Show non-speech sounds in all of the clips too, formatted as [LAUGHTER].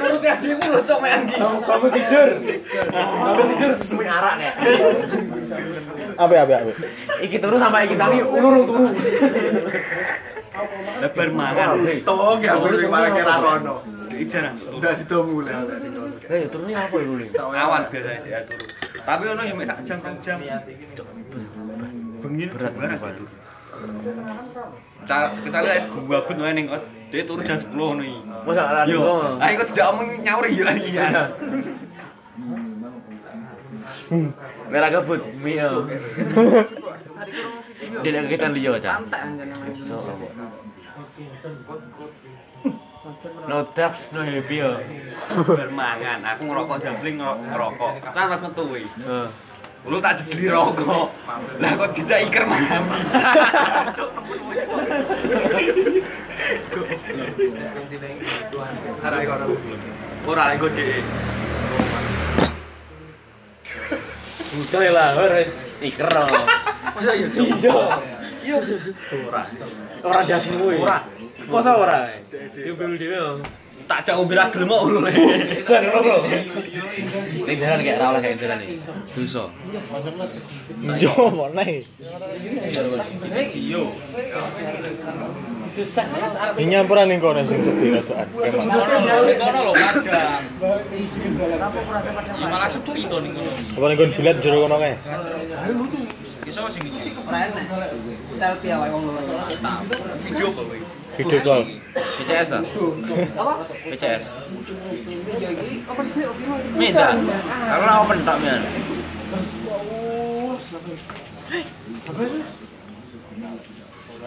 Nuruti adikmu lho cok mek Anggi. Bangun tidur. Bangun tidur. Suwi arak nek. Apa apa apa. Iki turu sampai iki tadi ulur turu. Lebar mangan. Tong ya beli malah kira rono. Ijaran. Udah situ mulai. Eh turune apa Ling? Awan biasa dia turu. Tapi ono yang sak jam sak jam. Bengi Berat berat banget. turu. Kecuali es gua but wae ning kos. Dia turu jam 10 ngono iki. Masa ala Yo, ayo kok tidak omong nyaur ya iya. Merah gabut, mio. Dia ada kegiatan liyo, Cak. No drugs, no happy yo. Bermangan, aku ngerokok jambling ngero- ngerokok. Kan pas metu kuwi. Heeh. lu tak jejeli rokok. Lah kok tidak iker malam orang ikut di udah lah harus iker oh. masa ya tuh iya. Ora. Ora jasmu Ora. masa orang diambil dia Tak jak ombe ra gelem kok lho. Jan ngono bro. Jalan kayak ra oleh kayak jalan iki. Dosa. Jo mana? Ini nyampuran ning kono sing sepi ratuan. Emang. Kono lho kadang. Ya malah sepi to ning kono. Apa ning kon bilet jero kono kae? Iso sing iki. Selfie awake wong loro. Video kok. Video call. PCS ta? Apa? Open mic. Minta. Karena open tok men.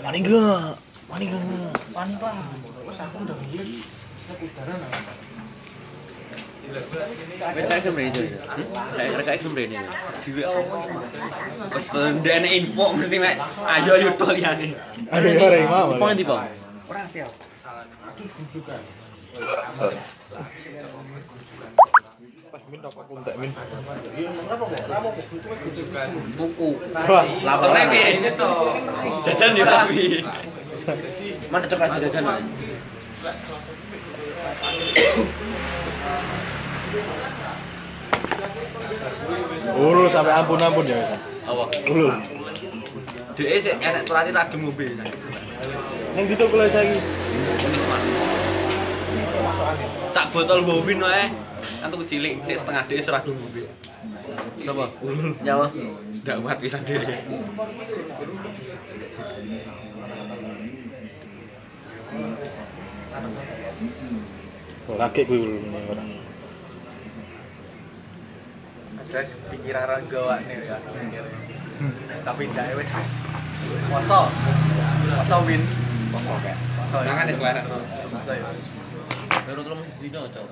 Mani enggak? Mani enggak? Wani Pak. Wes aku udah. Aku. Dhewe apa? Wes ndene info ngerti mek. Ayo ayo to liyane. Ada ora imam. Apa ngendi, Bang? Ngerti aku. Aduh rujukan. Pas min pun tak min. Iya kok? Kok. Wah, Lapor piye? Jajan ya tapi. Mana cocok kasih jajan. Ulul sampai ampun-ampun ya. Apa? Ulul. Dhewe sik enek turate tak gelem ngombe. Ning dituk kula saiki. Wis mah. Sak botol mbowin wae. Kan tuku cilik, cek setengah dhewe serah gelem ngombe. Siapa? Nyawa. Ndak kuat pisan dhewe. Laki kuwi ulul ini ora. Terus pikiran gawak nih ya. Tapi ndak wes. Poso. Poso win. Mangan ya. Tolong dino, Cok.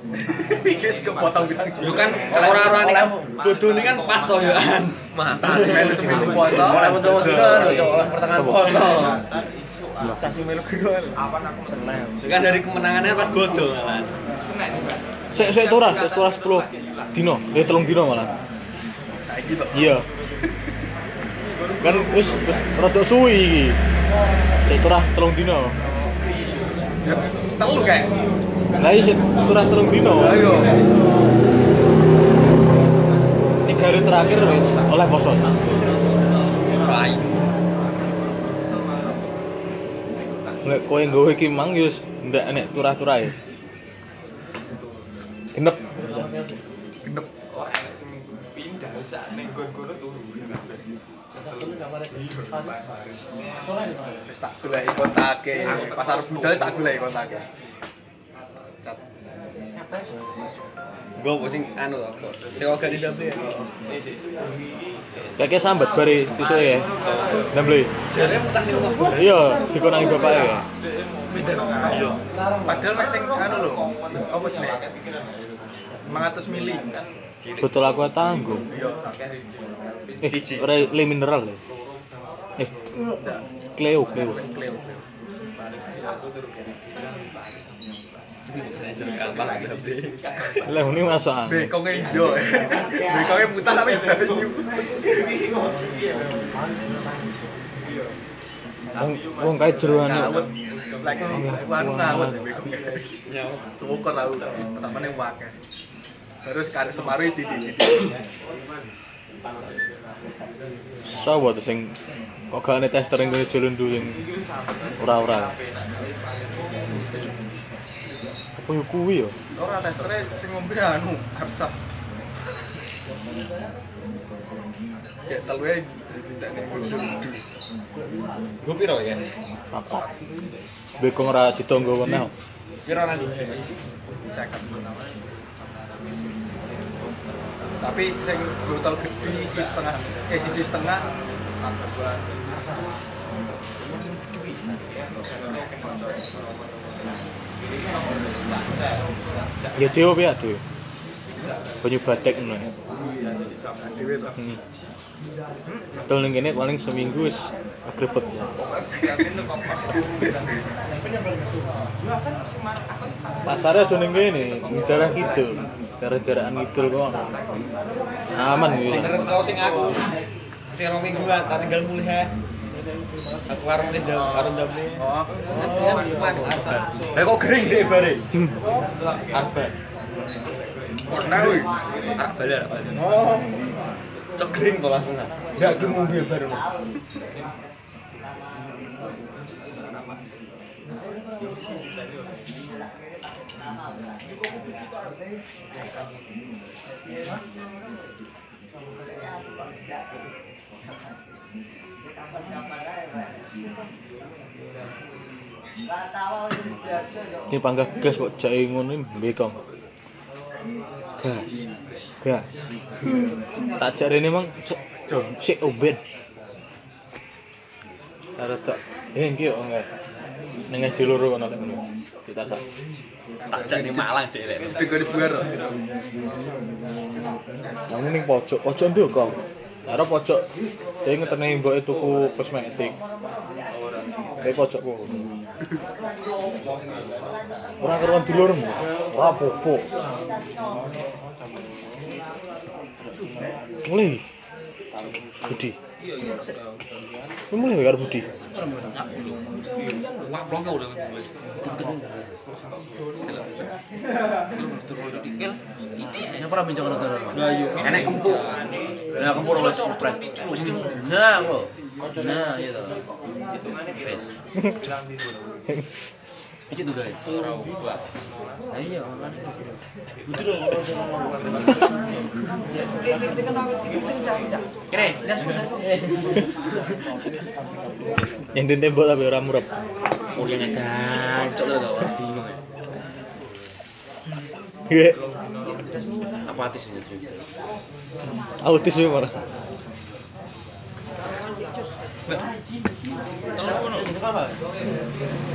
Guys kepotong bilang Yo kan ora-ora kan bodoh ini kan pas to yo. Mata. melu seminggu poso. Oleh pertengahan poso. Casi melu kedua. Apa aku seneng. Kan dari kemenangannya pas bodoh kan. Sik turah, sik turah 10 dino. Eh telung dino malah. Saiki to. Iya. Kan wis wis rada suwi iki. Sik turah telung dino. Telu kayak. Lah iya turah telung dino. Ayo. Tiga hari terakhir wis oleh poso. Rai. Lek kowe nggawe iki mang ya wis ndak enek turah-turah ya. Genep. Genep. Pindah sak ning kono turu. Tak golek kontake. Pasar budal tak kontake. Gue pusing anu. Dewa gak didampi. Kayak sambat sisuk ya. Mutah di rumah. Iya, dikonangi bapak ya. Padahal mek sing anu lho. Apa jenenge? 500 mili. Betul aku tanggung. Iya. Eh, ora le mineral ya. Eh, Cleo, Cleo. Cleo. Lah ini masuk angin. Bekongnya indo. Bekongnya putih tapi banyu. Wong kae jeroan. lek lek anu ngawet ya bego syukur aku temen yang wae terus karek semari di Sawo to sing kok gak tester ning jolon dulu sing ora-ora. Apa yo kuwi yo? Ora testere sing ngombe anu Arsa. Ya telu ae ditekne Gue piro ya? Papat. Bekong ora sido nggo weneh. Piro nang iki? Bisa kabeh nang tapi sing botol gede sih setengah eh setengah Ya dhewe piye dhewe. Banyu batek ngono. dewe Hmm. Ning kene paling seminggu wis agrebet. Pasarnya aja ning kene, daerah kidul. Daerah jarakan kidul kok. Aman gitu. Kau sing aku sing rong mingguan, tak tinggal mulih ya. Aku warung deh, warung damne. oh Lah kok kering deh bare? Arba. pernah balik, arak balik. oh Cek kering kok langsung. Enggak gue mobil baru. Ini panggah gas kok jake ngono iki bekong. Gas. Gas. Tak jare ini mang sik oben. Karo tak eh iki kok enggak. Ning SD loro kono lek ngono. Sak. Tak jak ning Malang lek. mesti gue dibuar Nang ning pojok, pojok ndi kok. Karo pojok dia ngetene mboke tuku kosmetik. Kayak pojok kok. Ora karuan dulur. Ora popo. Mulai. Budi. Lu mulai karo Budi. Kau udah mulai. Pernah bincang saudara. Nah. Enak empuk. Nah. Nah, kok. Nah, iya toh. [LAUGHS] Nah, iya, makanya. Kene, gas Yang tembok tapi ora murep. Oh, yang gancok tuh tau. Bingung ya. Gue Apatis ya sih. autis ya malah.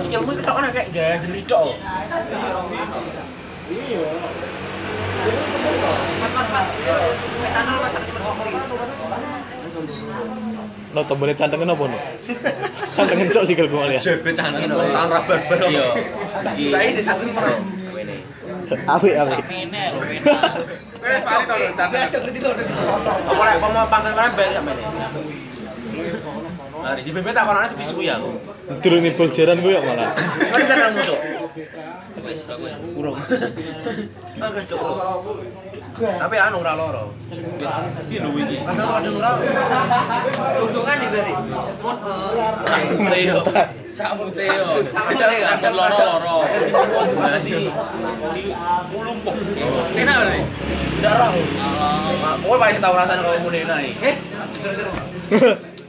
Skillmu ketok kayak gak jadi tok. Mas, mas, mas channel mas, ada cuma Lo tombolnya cantengin apa nih? Cantengin cok sih kalau gue lihat. Jebek canangan tahun ra barbar. Iya. Saya sih pernah. Ini. Api api. wes Gadok gitu loh Apa lek mau pangkat kalian balik. Nah, di BBM tak kono itu suwi aku. Turun nih jaran gue ya malah. Kan kan musuh. Urung. Agak cok. Tapi anu ora loro. Piye lho iki? Kadang-kadang ora. Untungan nih berarti Mun, eh, Teo. Sakmu Teo. Beda ada loro-loro. Di di lumpuh. Enak lho. Darah. Kowe paling tau rasane kalau mune enak iki. Eh, seru-seru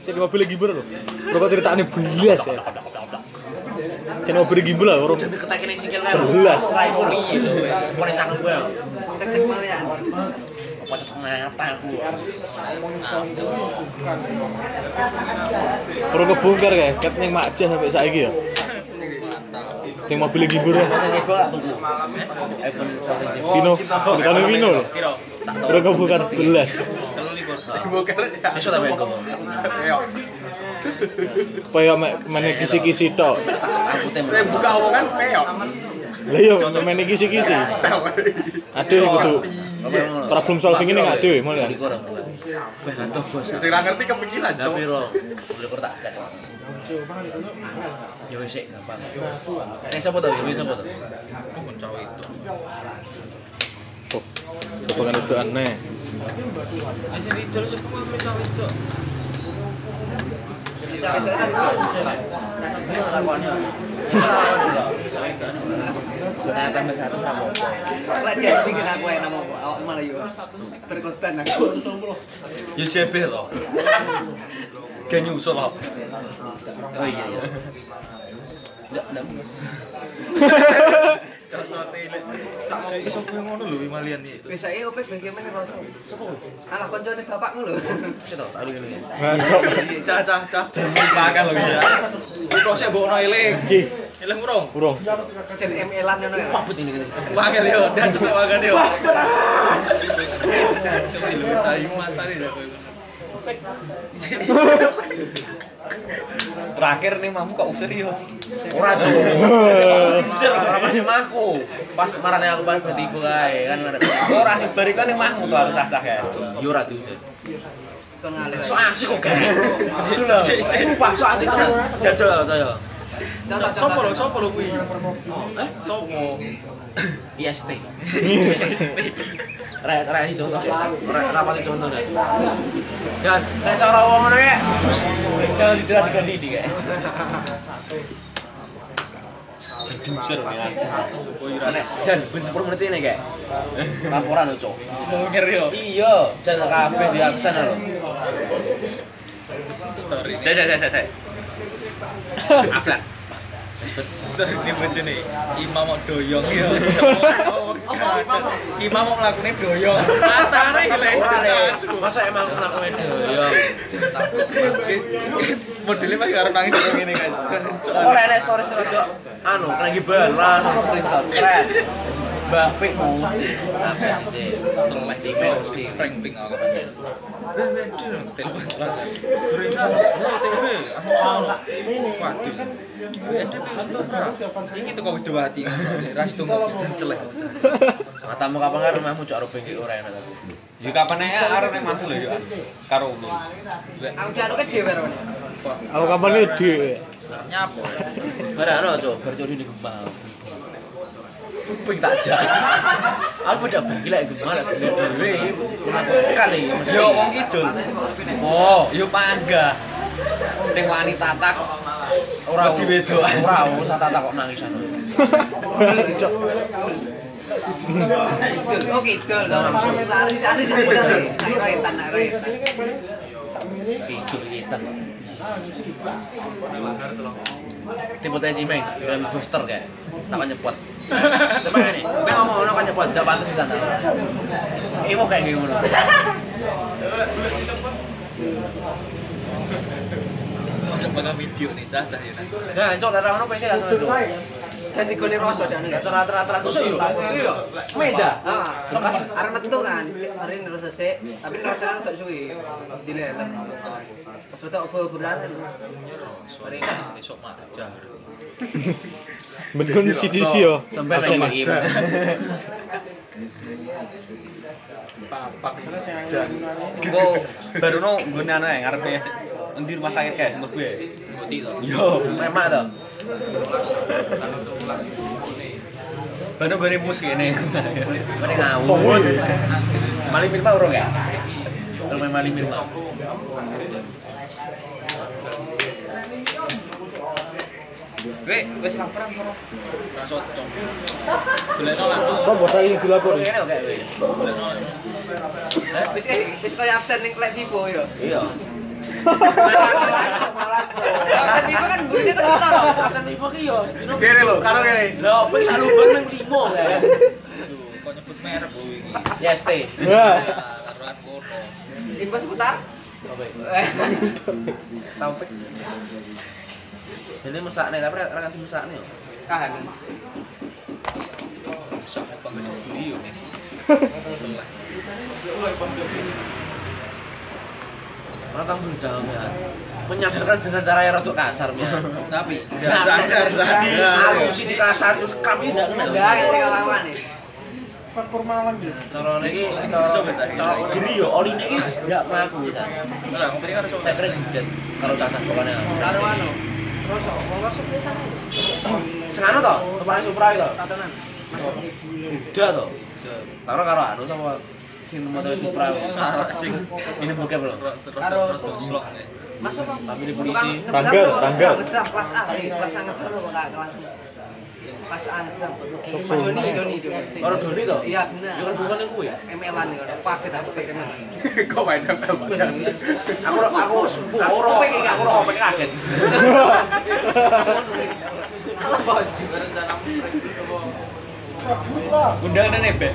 Saya di mobil lagi bro. Rokok ceritanya belas ya. Kan mobil lagi lah orang. Jadi ketekene sikil kan. Belas. Rai kuri lho. Kowe tangan gue. Cek-cek malian Apa cocok mata aku. Perlu kebongkar kayak ket ning Makjah sampai saiki ya. Ting mobil ya. IPhone foto nyebol. Vino, ceritanya Vino Perlu kebongkar belas. Iso tapi kowe. Peyo. Peyo mene kisi-kisi tok. Aku tembe. Eh, buka omongan peyo. Lah iya, mene kisi-kisi. Aduh, kudu. Problem solving ini gak aduh, mulai. Gantung, bos. Sing ra ngerti kepikiran, cok. Tapi ro, boleh kok tak cek. Yo sik, gampang. Eh, sapa to? Wis sapa to? Aku mencawi itu. Bukan itu aneh. Wis itu semua cowok itu. Nah, tambah satu sama. Lek dia bikin aku yang nama awak malah yo. Berkorban aku. CB loh. Gak nyusul loh. Oh iya iya. [LAUGHS] Enggak, enggak. [LAUGHS] Cocok tele. Iso kowe ngono lho Malian iki. Wis saiki opek wis kemene rasa. Anak koncone bapakmu lho. To, tak ngene. Ngancok. Cah cah cah. Makan loh ya. Kok sik mbokno eling. Iki, Eling urung. urung. Jen ML-an ngono ya. Mabut ini. Wangel yo, dan cepet wangel yo. Cepet lho cah mata nih dah kowe. [LAUGHS] Terakhir nih mamu kok usir yo. Ora tuh. Ora pas aku. Pas marane aku pas betiku kae kan ada. Ora sih barikan nih mahmu tuh harus sah-sah ya. Yo ora diusir. So asik kok gak. Sumpah so asik tenan. Jajal saya. Sopo lho, sopo lho kuwi? Eh, sopo? IST. [LAUGHS] Rek rek iki contoh. Rek rapat contoh guys. Jan, nek cara wong ngono ya. Jangan ditirak diganti iki kayak. Jadi nih. Nek Jan ben 10 menit ini kayak. Laporan lho, Cok. Mungkir yo. Iya, Jan kabeh di absen lho. Story. Saya saya saya saya. Aflan. Story ini bojone. Imam mau doyong yo. [LAUGHS] Imam mau melakukan doyong. Matane jelas. Masa emang aku ngelakuin yo. Modelnya masih harus nangis kayak gini kan. Oh, nek stories rada anu, kena gibar langsung screenshot keren. Mbak Pik mau mesti. Apsi-apsi Tung mek cipe mesti Ring-ring aku. Eh, Ini tuh kau berdua hati. Rasi tunggu Jencelek Matamu kapan kan rumahmu cok rupin ke ura yang nanti Ya kapan ya, ada yang masuk lah ya Karo umum Aku jalan ke dewa rupin Aku kapan dhewe. dewa Nyapa? Barang-barang cok, bercuri di gembang. kuping tak jalan aku udah bengi lah itu malah gede dewe melakukan nih ya orang kidul oh yo pangga sing wani tatak ora si wedo ora usah tatak kok nangisan. aku Oke, tol. Sari, sari, sari. Kaitan, kaitan. Itu kita. Ah, itu kita. Tipe teh cimeng, dengan booster kayak tak kan nyepot. [LAUGHS] Coba ini, gue ngomong ono kan nyepot, tidak pantas di sana. Mau kayak gimana? Coba nggak video nih sah sah ya. Nah, cok lara ono pengen langsung itu. Jan digone rasa dan Cok rata-rata terus yuk. Iya. Meja. Ah, pas arep metu kan, hari ini rasa sik, tapi rasanya gak suwi. Pas betul obo bulan. Sorry, besok mah aja. Bener sisi yo. Sampai lagi. Papak. Engko baru no ya ngarepe endi rumah sakit kayak menurut gue. To. Yo. Remak tuh. Baru gue mus ini. Mending ngawur. Sombong. Mali Mirma urung ya? Main Mali Mirma. Gue wis karo. Ora cocok. Golekno langsung. Sopo saiki dilapor. Kene oke kowe. Wis eh wis kaya absen ning lek Vivo yo. Iya. Absen Vivo kan kan kita lho. Kan info ki yo. Kene lho, karo kene. Lah, opo saluban nang limo kae. Kok nyebut merek kowe iki. Yes, Info seputar. Oke. Eh, Taufik. Jadi mesak nih, tapi ra ganti mesak nih. Kahanan. Siapa yang beli yo. orang tanggung jawab ya menyadarkan dengan cara yang rada kasar ya tapi tidak sadar sadi aku sih di kasar itu sekam ini tidak kenal tidak ini lama nih faktor malam gitu cara lagi cara gini yo oli ini tidak mengaku kita saya kira hujan kalau tata pokoknya. Karo anu. Terus mau masuk di sana senano toh tempatnya supra itu tatanan. Udah to. taruh karo anu sama sing motor Supra. Sing ini bokep loh. Karo slok. Masuk Bang. Tapi di polisi. Tanggal, tanggal. Kelas A, kelas A kelas kelas A. Doni, Doni, Doni. Karo Doni toh? Iya, benar. Ya kan bukan yang gue ya. ML-an nih, kalau paket aku pakai ML. [LAUGHS] Kok main ML banget? Aku aku aku aku ro aku ro pengen kaget. [LAUGHS] Halo, Bos. Undangan nebek.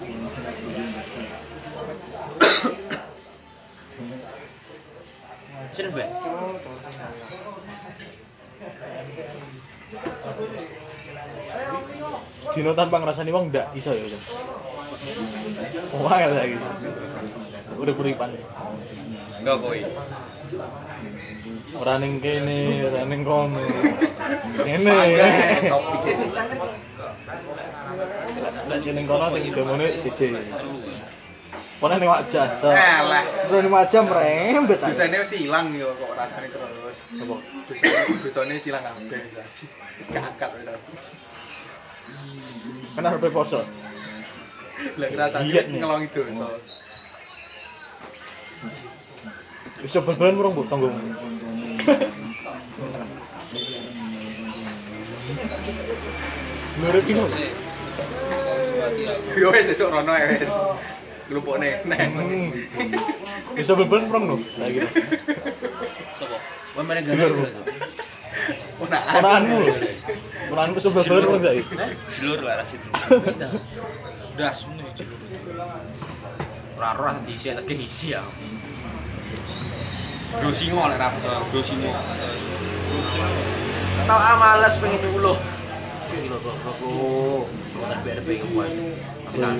Sini, Mbak. Dino tanpa ngrasani wong ndak iso ya, Jan. Wah, lagi. Udah kuripan. Enggak kowe. Ora ning kene, ora ning kono. [LAUGHS] Kene. Topik lek sing ning kono sing idomone siji. Pone ning wajah. Elek. Wis ning wajah mrembet ta. Desene wis ilang yo kok rasane terus. Apa? Desene wis ilang kabeh. Kakak akat wis. Kena rupi poso. Lek rasane ngelongi dosa. Wis sebelben murung mbok tanggung. Menurut ini, Yo wis sesuk rono ae wes. Glupokne neng. Bisa beban prong lho. Lah gitu. Sopo? Wong mereng gak. Ponakanmu. Ponakanmu sebab beban prong saiki. Eh? Dulur lah situ. Udah semune dulur. Ora roh diisi tege isi ya. Dosingo lek rapto, singo. Tau ah, amales pengen dulu. Gila goblok lu. Bukan. Tapi kan.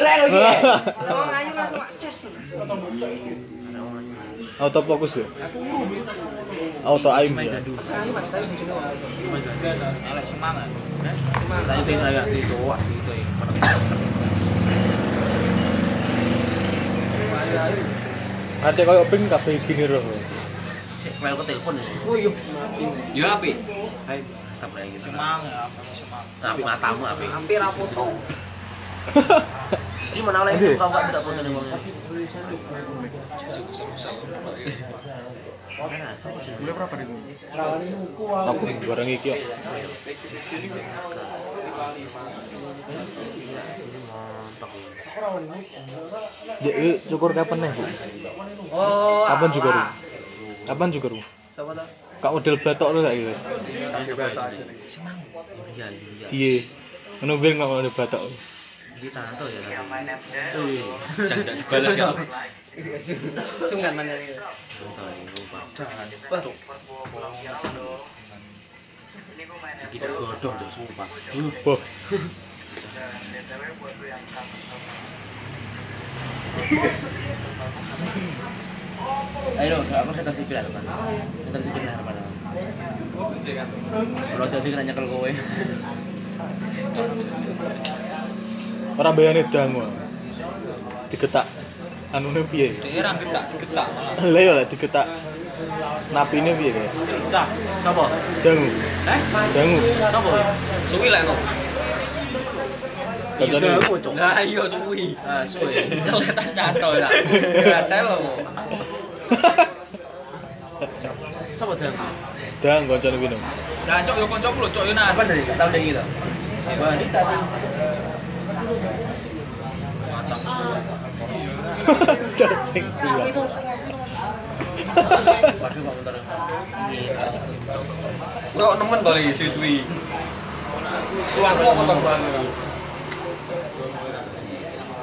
Lagi. Langsung akses. Auto fokus ya. Auto aim ya. Mas, tapi. Elek semangat. Saya cowok gitu ya. Ate koyo ping kabeh gini. Sik ke telepon ya. Oh iya. Ya api. Hai, tetap lagi gitu. Semangat, semangat. Tapi matamu api. Hampir ra foto. Di mana lagi kamu kan tidak nih bang? Boleh berapa nih? Aku barang iki kok. Mantap. Ya, eh, cukur kapan nih? Oh. Kapan juga, Ru? alah. Kapan juga ru? Siapa tuh? Kak model batok lu saiki. Iya, iya. Ngono ben kok model batok. Di tanto ya. Jangan dibalas ya. Sungkan mana ini? Wah, Kita godong deh, sumpah. Wah, [LAUGHS] Ayo, aku setan sipil lah, Pak. Setan sipil lah, Pak. Kalau jadi kena nyekel kowe. Ora bayane dang, digetak anune Anu ne piye? Dikira diketak, lha Lah yo lah digetak Napine piye kowe? Diketak. Sopo? Dang. Eh? Dang. Sopo? Suwi lek kok. Đầu tiên của chúng ta chắc là touchdown rồi là là đấy sao mà thường? Thường còn cho nó biết được là chỗ con chỗ của chỗ nào bắt được tao đi rồi. Và đi. Tao Trời chết rồi. Bro, naman dali si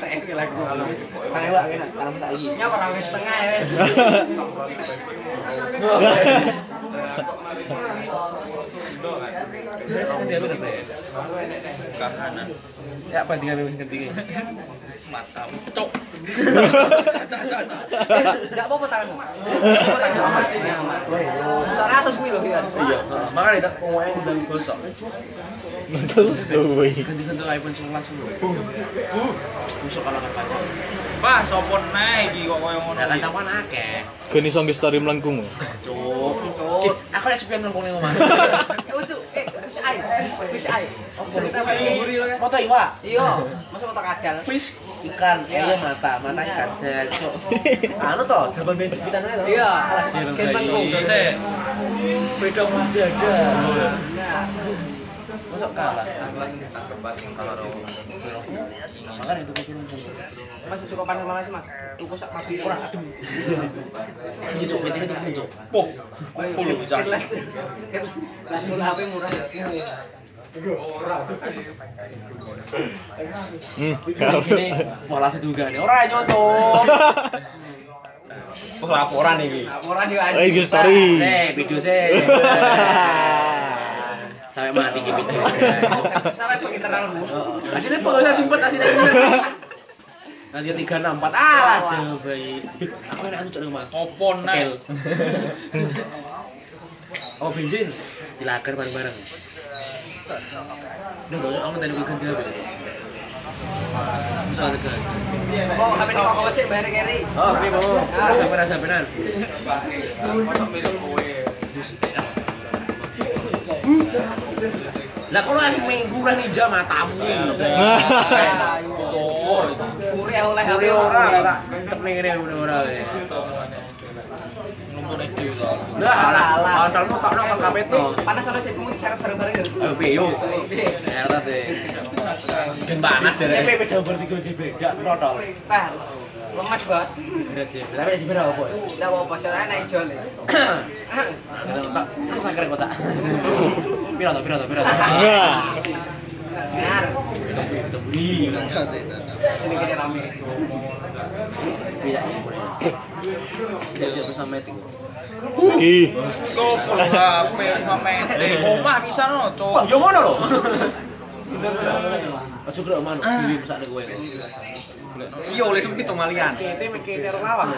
Saya kira. Kayak wae enak tanam saiki. Nya orang wis setengah ya wis. Kahanan. Ya bandingan wis Mata cok. Enggak apa-apa tanganmu. Soalnya atas kuwi lho kan. Iya, tak gosok. Terus luwe. Ganti-ganti iPhone 11 dulu. Busuk kalau kan pacar. Wah, sopo neh iki kok koyo ngono. Iki? campur akeh. Geni song story melengkung. Cuk. Cuk. Aku lek sepian nang ngomong omah. Eh, itu eh wis ae. Wis ae. Cerita Foto iwa. Iya, masa foto kadal. Fish ikan, ayam mata, mata ikan. Cuk. [LAUGHS] Anu toh, jaban ben jepitan ae toh. Iya, bayi. kok. Jose. Beda ada. Nah, Masuk kalah. Makanya itu kecil Mas cukup panas mana sih, Mas? Tuku sak papi ora adem. Iya cuk, itu cuk. Oh, Woi, Puluh, lah. Kan mula HP murah. Hmm. Ini malah seduga nih. Ora nyontoh. Pelaporan iki. Laporan yo Eh, iki story. Eh, video sih. [LAUGHS] Sampai mati gitu video. Sampai pakai terlalu musuh. Aslinya pengen jemput aslinya. Nanti tiga enam empat alah coba. Aku enak anu cok rumah. opo neh? Oh bensin dilaker bareng-bareng. Udah gak usah kamu tadi gue ganti apa? Misalnya ganti. Oh, HP ini kok sih bayar kiri. Oh, oke mau. Sampai rasa benar. Lah kalau asli minggu lah nih jam matamu. Kuri oleh HP Kuri ora ora mencep ning ngene udah ora. To. Lah Alah, alah, antarmu tak nak KPT. Panas oleh sih mungkin sangat bareng-bareng ya. Ayo piyo. Erat deh. Ben panas ya. PP beda bertiga aja beda protol. Pak, lemas bos. Sih. Tapi sih berapa apa? Tidak apa-apa, soalnya naik jol ya. Tak sakit kota. Piro to, piro to. Wah. Benar, Tembri. sini kiri rame. Beda ini boleh. Siap siap bersama meeting. Ki. Kok HP 5 menit. Omah bisa no, cok. yo ngono lho. Aja kira mana, kirim sak gue. Iya oleh sempit to malian. Kete mikir karo lawang.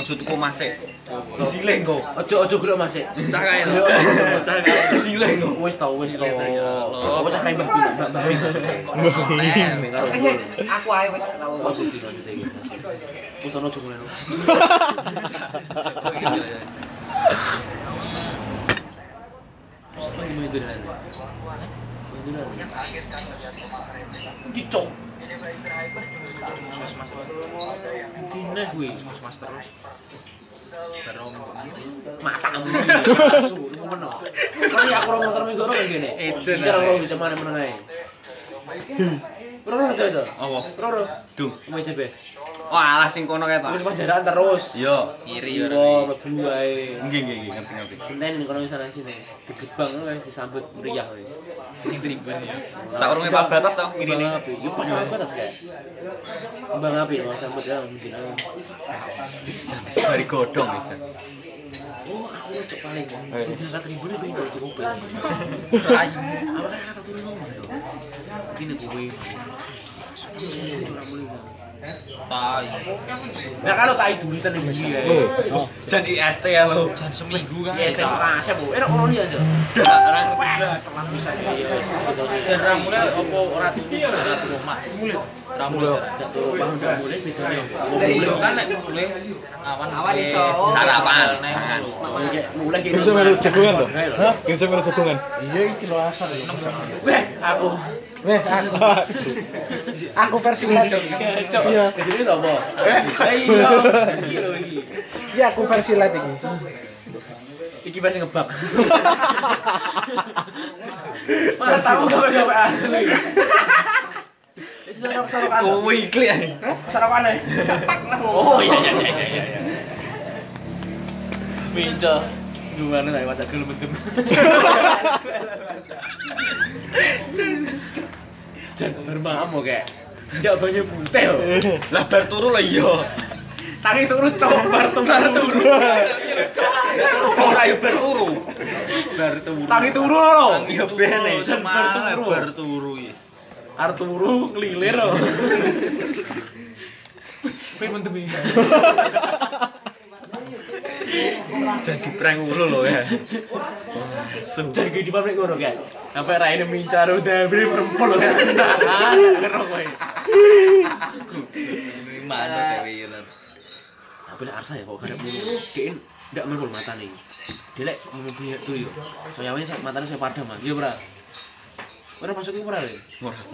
Ojo tuku masik. Disileng kok. Ojo ojo kira masih. Cah kae lho. Cah kae disileng kok. Wis tau, wis tau. Kok cah kae mbah mbah aku putih lanjut iki. Wis ono ojo mulai. Terus apa yang durian? Main durian. Dicok. Dine kuwi. Mas terus. Matamu. Asu, lu ngono. Kali aku ora motor minggu ora ngene. Cara ora bisa mana meneng ae. Roro aja aja. Apa? Roro. Dung. MJB. Wah, alah sing kono. Terus pajaran terus. Iya. Iri ora. Iya, mlebu wae. Nggih, nggih, nggih, ngerti ngerti. Nen kono wis ana sini. Digebang wis disambut meriah wae. Sing tribun ya. Saurunge Pak Batas Kembang ngirine. Yo pas apa tas kayak. Kembang api mau sambut ya mungkin. Bari godhong wis. Oh, aku cocok paling. Sing diangkat tribune pengen baru cukup. Ayu. Apa kan kata turun ngomong. Ini gue. Tai. Nah kalau tai dulu tenan iki ya. Oh, Jan IST ya lo. Jan seminggu kan. Ya tem kasih Bu. Enak ono dia aja. Orang Teman bisa ya. Dan ramune opo ora turu ora turu omah. Mulih. Ramune. Satu bangun dah mulai bedanya. Mulih kan nek mulih awan. Awan iso. Sarapan. Mulai gitu. bisa melu jagungan to? Hah? Bisa melu jagungan. Weh, aku. Weh, aku. Aku versi. Cok. Iya. Di sini sapa? Eh, iya. Iki lho iki. Iya, aku versi lajong. Iki versi ngebak. [LAUGHS] Mana tahu gawe gawe asli. Kowe iki ya. Sorokan ya. Oh iya iya iya iya iya. Gimana saya wadah gelem mendem. Jangan bermamu kayak tidak banyak putih. loh. Lah bar turu lah iya. Tangi turu tuh bar turu. Ora yo bar turu. Bar turu. Tangi turu loh. Iya bene. Jan bar turu. Bar turu ya. Arturu ngelilir loh. Mendem ini. [LAUGHS] jadi prank ulu lo ya jadi di pabrik ngono kan sampai raine mincar udah dari perempuan lo kan sedangkan ngero kau ini mana eh. tapi lah arsa ya kok karep mulu. kain tidak menurut matane. nih dia lek mempunyai itu soalnya matane saya padam mah iya berat Ora masuk iki ora lho.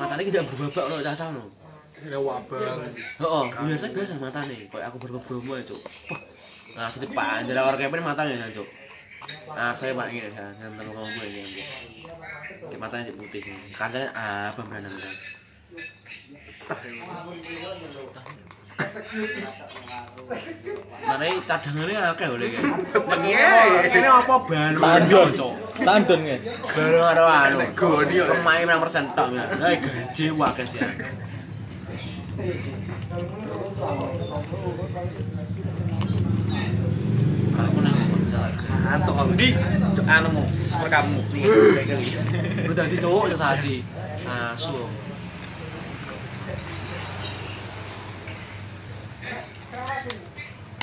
Matane ki ndak berbabak lho cacah lho. Ora wabang. Heeh, biasa biasa matane koyo aku berbobo cuk. Nah, sedih panjang orang kayak matanya ya, Cuk. Nah, saya pak ini ya, nonton kamu gue ya. Di matanya cek putih. Kancanya apa berenang kan? Mana cadangannya akeh oleh kan? Ini apa balu? Tandon. Tandon nge. Baru ada anu. Pemain berapa persen tok ya? Hei gaji wakes ya. Aku nang Antuk ndi? Anumu, perkamu. Udah dadi cowok yo sasi. Asu.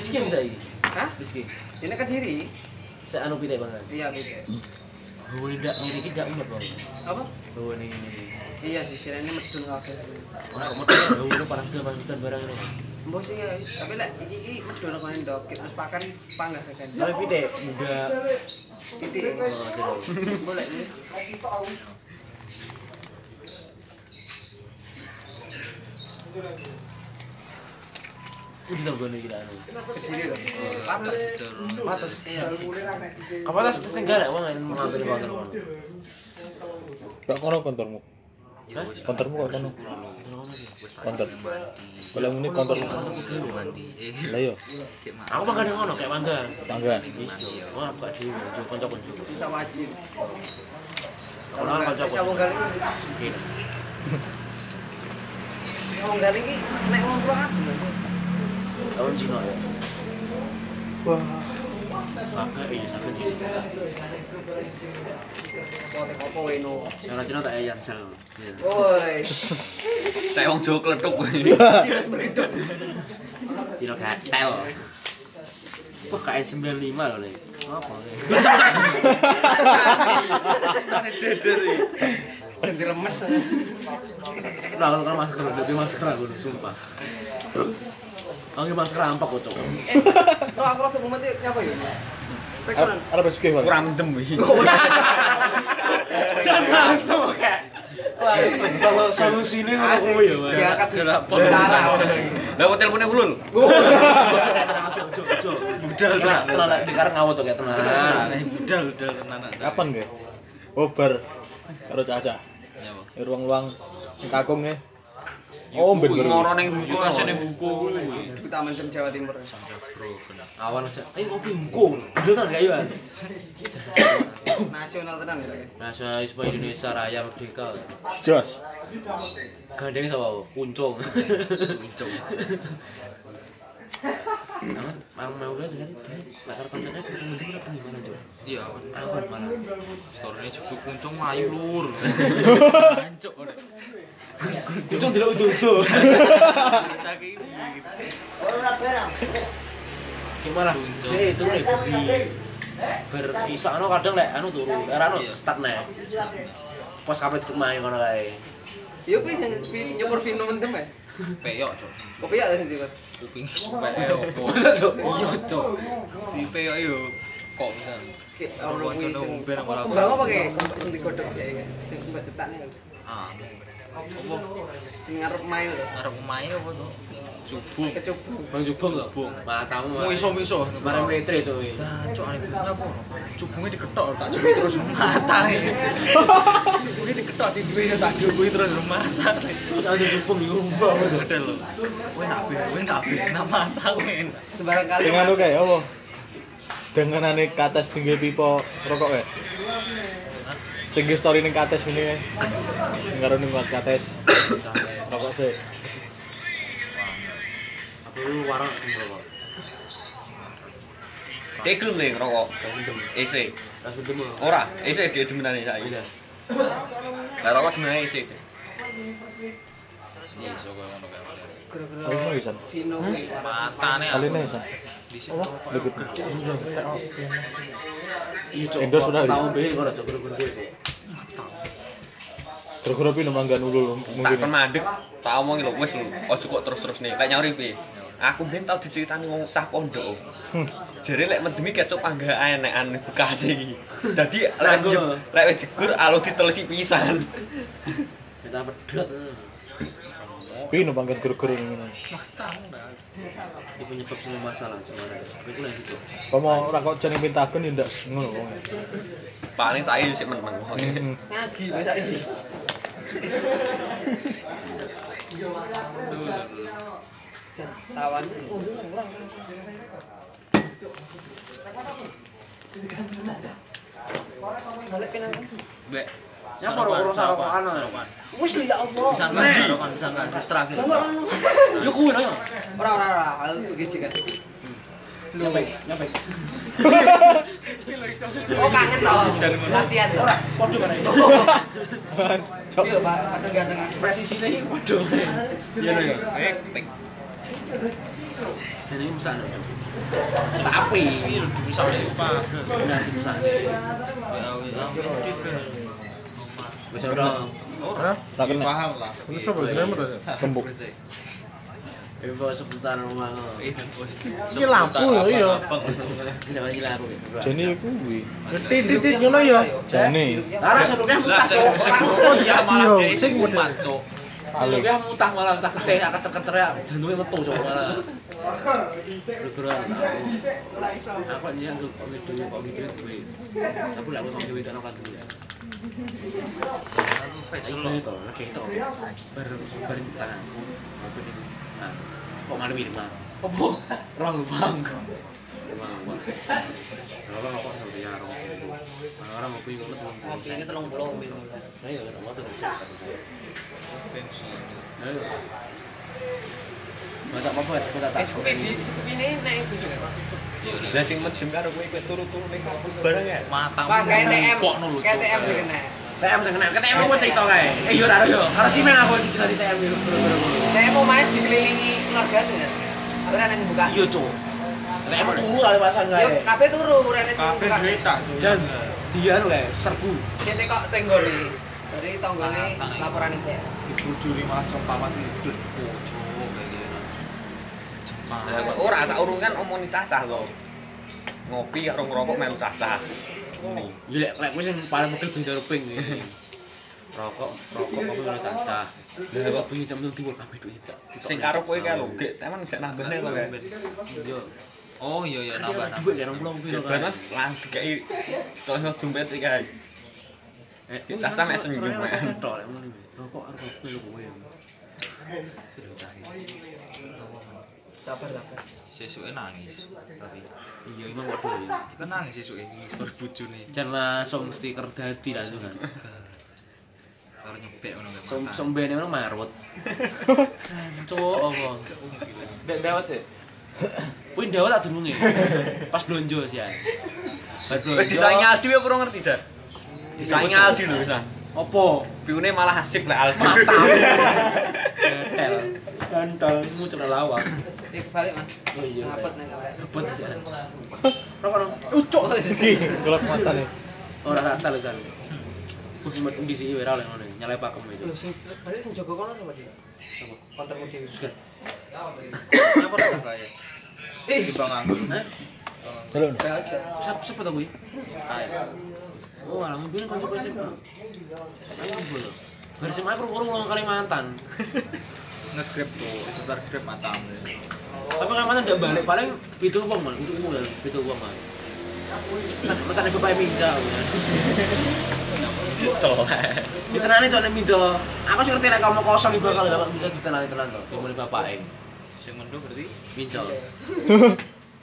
Rizky bisa iki? Hah? Rizky. Ini Kediri. Saya anu pite banget. Iya, ndak ngene iki ndak umat bang. Apa? Nih ini. Iya sih, sirene medun kabeh. Ora kok metu bawa itu parah sudah pasukan barang ini. Mbok sih, tapi lek iki iki medun kok ndok, kita terus pakan panggah kan. Pite muda. Titik. Oh, tidak. Boleh nih. Udah tau gue nih kita anu. Kediri loh. Patus. Patus. Iya. Apa tas pesen enggak lek wong mau ngambil kantor kono. Kok kono kantormu? Hah? Kantormu kok kono? Kono iki. Kantor. Kalau yang ini. Eh, Lah iya, Aku mah kadang ngono kayak mangga. tangga. Iya. Wah, aku gak dhewe, ojo kanca-kanca. Bisa wajib. Kan kanca wong kali. Iya. Wong kali iki nek ngobrol aku. Tahun Cina ya. Wah. Saka iya weno. Cara Cina tak ayan sel. Woi. [LAUGHS] Saya wong Jawa kletuk kowe. Cina sebegitu. Cina gatel. Wah, KN 95 loh, Le. Apa? [LAUGHS] Ganti lemes. Nah, aku masker, udah masker aku nih, sumpah. Aku ini masker rampak [LAUGHS] kok, Cok. Eh, oh aku waktu mumet nyapa ya? Spektoran. Ada pas [LAUGHS] gue, Bang. Kurang mendem iki. Jangan langsung kayak langsung solu solusinya ngono ya, Mas. Diangkat Utara. Lah kok teleponnya ulul. [LAUGHS] Budal tenang lek di karang ngawut tuh kayak tenang. Budal budal tenan. Kapan gue? Oh, bar. Karo Caca. Ya. Di ruang-ruang kakung ya. Oh, ben bener. Ngono ning buku, rasane buku. Di Taman Sem Jawa Timur. Bro, benar. Awan aja. Ayo ngopi buku. Gedhe tenan gak ya? Nasional tenan ya. Nasional Indonesia Raya Merdeka. Jos. Gandeng sapa? Puncung. Puncung. Awan, mau mau udah jadi deh. Bakar pacarnya ke rumah dia atau gimana coba? Iya, awan. Awan mana? Storynya cukup puncung, mayur. lur. [LAUGHS] udah. Cucung delok udu-udu. Ora perang. Gimana? Dek, turu nek bi. Berpisahno kadang lek anu turu, era anu start nek. Pos kabeh dikit mae ngono kae. Yo kuwi sing nyukur film mentem ae. Peyok, Cok. Kok peyok tadi iki, oh. Cuk? Kuping sepek ae opo. Masa, Cuk? Yo, Cuk. Di peyok yo kok bisa. Ora ngono ngombe nang ora. Kok pakai sing digodhok ya. Sing mbak mbetetane. Ah, Apa Sing ngarep main lho. arep omahe apa to? Cubung. Kecupu. Bang Jubung lho. Jubung. Matamu. Mau iso-iso. Kemarin metre Cuk. Dah, cuk ane bunga apa? Cubungnya diketok [LAUGHS] tak cukupi terus mata Cubungnya diketok sing duwe tak cukupi terus mata. Cuk ada Jubung iku mbah. Gede lho. Kowe nak be, kowe nak be, nak mata kowe enak. Sembarang kali. Anu masuk. kae apa? Dengan ane kates tinggi pipa rokok kae. Sing story ning kates ngene kae. Karo ning buat kates. Rokok sih. Aku lu warang rokok. Tegelem ning rokok. Isi. Langsung demo. Ora, isi dia demenane saiki. Iya. Lah rokok demenane isi. Iso kowe ngono kae. Gara-gara pi manggan ulul mungkin. Tak kemandek, tak omongi lho wis lho. Aja kok terus-terus nih. Kayak nyari piye? Aku ben tau diceritani wong cah pondok. Um. Jadi lek mendemi kecuk pangga enek an Bekasi iki. [LAUGHS] Dadi lek lek wis jegur alo ditelusi pisan. Kita pedot. Pi no manggan gara-gara ngene. Itu penyebab semua masalah cuma itu lagi Cuk. Pomo ora kok jane pintaken ya ndak ngono. Paling saya sik meneng. Hmm. Ngaji beda iki. Tawan. Balik Nyapa ora urus karo. Wis li ya Allah. Bisa terakhir. Yo kuwi no. Ora ora ora, iki cek. Nyapa? Nyapa? Oh kangen to. Latihan ora podo kan. Cok. Iya Pak, ada ganteng presisine iki podo. Iya lho. Tik tik. Dan ini misalnya Tapi Ini bisa Ini udah bisa Ini udah bisa Wis ora. Ora. Ora paham lah. Wis sapa grammar ya? Kembuk. Ibu seputar rumah. Iki lampu yo iya. Ndak iki lampu. Jene iku kuwi. Titit-titit ngono ya. Jane. Lah sing kuwi mutah. Sing ya malah sing mutah. Halo. Ya mutah malah tak kete tak kecer-kecer ya. Danuwe metu cok malah. Aku nyian kok gitu kok gitu. Aku lak ngomong duit ana kan duit. Masak apa buat? Masak apa to. Masak apa buat? Nah, kok buat? Masak apa buat? Masak apa buat? Masak apa buat? Masak apa buat? Masak apa buat? Masak apa buat? Masak apa buat? Masak apa buat? Masak apa buat? Masak apa buat? Masak apa-apa, buat? Masak apa buat? Masak apa buat? Masak apa? Lah sing medem karo kowe kowe turu-turu ning sapu barang ya. Mata. Pak, kayak TM, Kok nulu. kayak TM sih kena. TM sing kena, TM aku cerita kae. Eh yo ora yo. Karo cimen aku dijelas di TM yo. TM mau main dikelilingi keluarga dengan. Akhirnya nang buka. Iya, Cuk. TM turu kali pasang Yo, kae. kabeh turu, urene sing Kabeh buka. duit tak. Jan, dia lu kae serbu. Kene kok tenggone. Dari tonggone Ah, tak, iya. laporan itu. Dibujuri malah compamat hidup. Ora sak urungan omongin cacah to. Ngopi karo ngerokok melu cacah. Ini. Yo lek lek sing paling model bendera pink iki. Rokok, rokok kopi ora cacah. Lah kok bunyi jam tiwul kabeh duit. Sing karo kowe kae lho, gek temen gak nambahne to kae. Yo. Oh iya iya nambah Duit nambah. jarang pulang piro Banget lan dikai tono dompet iki kae. Eh, Cacah mek senyum. Rokok arep kopi lho kowe. Sabar sabar. Sesuke nangis. Tapi Iya emang waduh ya. kan nangis sesuke iki story bojone. Jan langsung stiker dadi langsung kan. Karo nyebek ngono kae. Som sombene ngono marwut. [LAUGHS] Cuk apa? Ndak dawet sih. Kuwi ndawet tak durunge. Pas blonjo sih ya. Wis disaingi Aldi apa ora ngerti, Jar? Disaingi Aldi lho wisan. opo view malah asik lek alas mata. Gantel. Gantel. Mu celah lawak. Balik, Mas. Oh iya. Ngapot nang kawe. Ngapot. Rokok nang. Ucuk. mata nih. Ora tak stel kan. Kudu mat ndi sih ora lek ngene. Nyalai pakem itu. Lho sing balik sing jaga kono Mas. Kontermu di sugan. Ngapot nang kawe. Ih, bang anggur. Hah? Eh? Belum. Siapa tahu ini? Kayak. Oh, alam gue kan gue. Bersih aku kurang ulang Kalimantan. [LAUGHS] Nge-grab tuh, itu tar grab matamu. Tapi Kalimantan udah balik paling itu uang man, itu uang itu uang man. Pesan pesan ibu pakai minja, ya. Soleh. Ditenani cok nek minja. Aku sih ngerti nek kamu kosong di bakal dapat minja ditenani tenan to. Dimulai bapake. Sing mendo berarti Minja.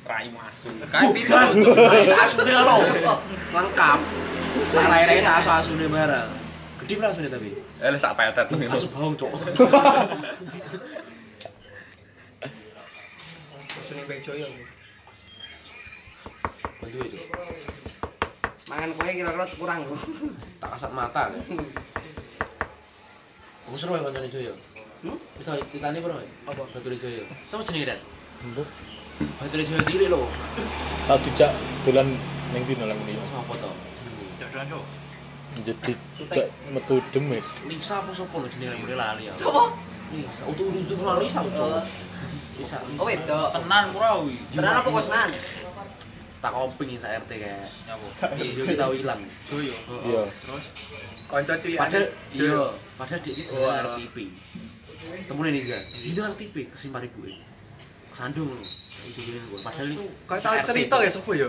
Raimu asu. kae Bukan, pintu. Cok. Asune. Lengkap. Sarai-rai asu asune barang. Gede asune tapi. Eh sak petet. Asu bawang, cok. Baik joyo. Bantu itu. Mangan kowe kira-kira kurang. Tak kasat mata. Kamu seru ya kancane Joyo? Hmm? Wis tau ditani pernah? Apa? Batu Joyo. Sama jenenge Dan? Mbok. Batu Joyo cilik lho. Tau dijak dolan ning dino lang ini. Sapa to? Cuk. Jadi dijak metu demis. Lisa apa sapa lho jenenge mulai lali ya. Sopo? Lisa. Utuh utuh lali Lisa utuh. Lisa. Oh wedok. Tenan kurawi. Tenan apa kosnan? Tak koping sak RT kayak. Nyapa? Joyo kita hilang. Joyo. Iya. Terus Kanca cilik. Padahal iya, padahal dia itu dengar TV. Temunya nih enggak. Ini dengar TV kesimpan ibu ini. Kesandung lho. Gua. Padahal ini Kau tahu cerita ya sopo ya?